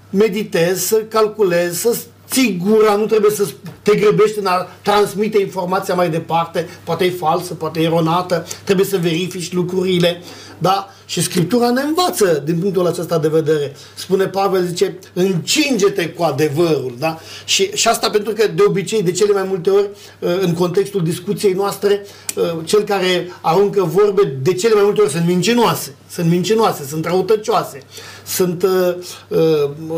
meditezi, să calculezi, să ții gura, nu trebuie să te grăbești în a transmite informația mai departe, poate e falsă, poate e eronată, trebuie să verifici lucrurile. Da? Și Scriptura ne învață din punctul acesta de vedere. Spune Pavel, zice, încinge-te cu adevărul. Da? Și, și asta pentru că de obicei, de cele mai multe ori, uh, în contextul discuției noastre, uh, cel care aruncă vorbe, de cele mai multe ori sunt mincinoase. Sunt mincinoase, sunt răutăcioase, sunt uh,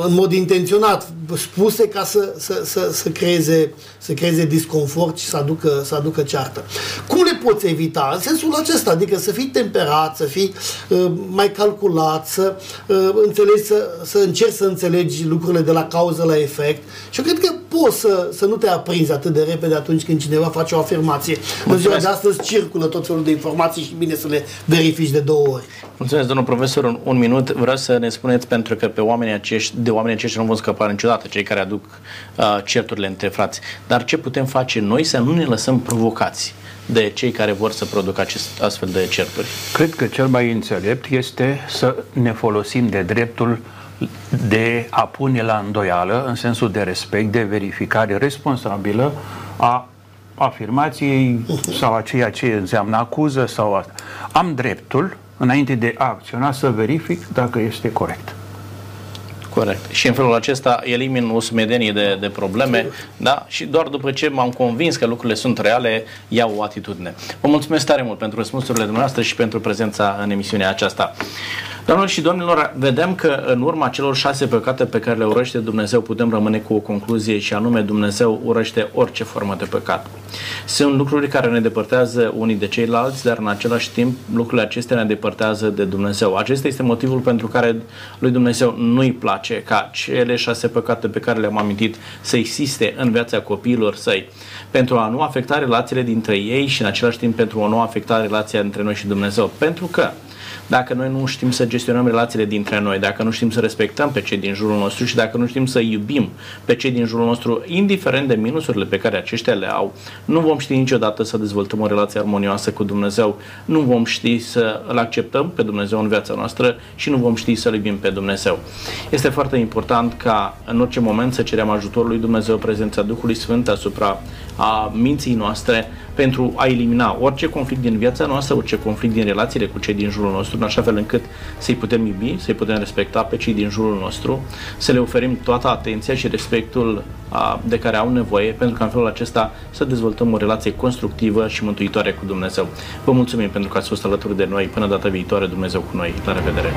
în mod intenționat spuse ca să, să, să, să, creeze, să creeze disconfort și să aducă, să aducă ceartă. Cum le poți evita? În sensul acesta, adică să fii temperat, să fii uh, mai calculat, să uh, înțelegi, să, să încerci să înțelegi lucrurile de la cauză la efect și eu cred că poți să, să nu te aprinzi atât de repede atunci când cineva face o afirmație. Mulțumesc. În ziua de astăzi circulă tot felul de informații și bine să le verifici de două ori. Mulțumesc, domnul profesor. Un, un minut. Vreau să ne spuneți, pentru că pe oamenii acești, de oamenii aceștia nu vom scăpa niciodată, cei care aduc uh, certurile între frați. Dar ce putem face noi să nu ne lăsăm provocați? De cei care vor să producă acest astfel de certuri? Cred că cel mai înțelept este să ne folosim de dreptul de a pune la îndoială, în sensul de respect, de verificare responsabilă a afirmației sau a ceea ce înseamnă acuză sau asta. Am dreptul, înainte de a acționa, să verific dacă este corect. Corect. Și în felul acesta elimin o sumedenie de, de probleme, da? Și doar după ce m-am convins că lucrurile sunt reale, iau o atitudine. Vă mulțumesc tare mult pentru răspunsurile dumneavoastră și pentru prezența în emisiunea aceasta. Doamnelor și domnilor, vedem că în urma celor șase păcate pe care le urăște Dumnezeu putem rămâne cu o concluzie și anume Dumnezeu urăște orice formă de păcat. Sunt lucruri care ne depărtează unii de ceilalți, dar în același timp lucrurile acestea ne depărtează de Dumnezeu. Acesta este motivul pentru care lui Dumnezeu nu-i place ca cele șase păcate pe care le-am amintit să existe în viața copiilor săi, pentru a nu afecta relațiile dintre ei și în același timp pentru a nu afecta relația între noi și Dumnezeu. Pentru că dacă noi nu știm să gestionăm relațiile dintre noi, dacă nu știm să respectăm pe cei din jurul nostru și dacă nu știm să iubim pe cei din jurul nostru, indiferent de minusurile pe care aceștia le au, nu vom ști niciodată să dezvoltăm o relație armonioasă cu Dumnezeu, nu vom ști să îl acceptăm pe Dumnezeu în viața noastră și nu vom ști să-L iubim pe Dumnezeu. Este foarte important ca în orice moment să cerem ajutorul lui Dumnezeu, prezența Duhului Sfânt asupra a minții noastre pentru a elimina orice conflict din viața noastră, orice conflict din relațiile cu cei din jurul nostru, în așa fel încât să-i putem iubi, să-i putem respecta pe cei din jurul nostru, să le oferim toată atenția și respectul de care au nevoie, pentru că în felul acesta să dezvoltăm o relație constructivă și mântuitoare cu Dumnezeu. Vă mulțumim pentru că ați fost alături de noi. Până data viitoare, Dumnezeu cu noi. La revedere!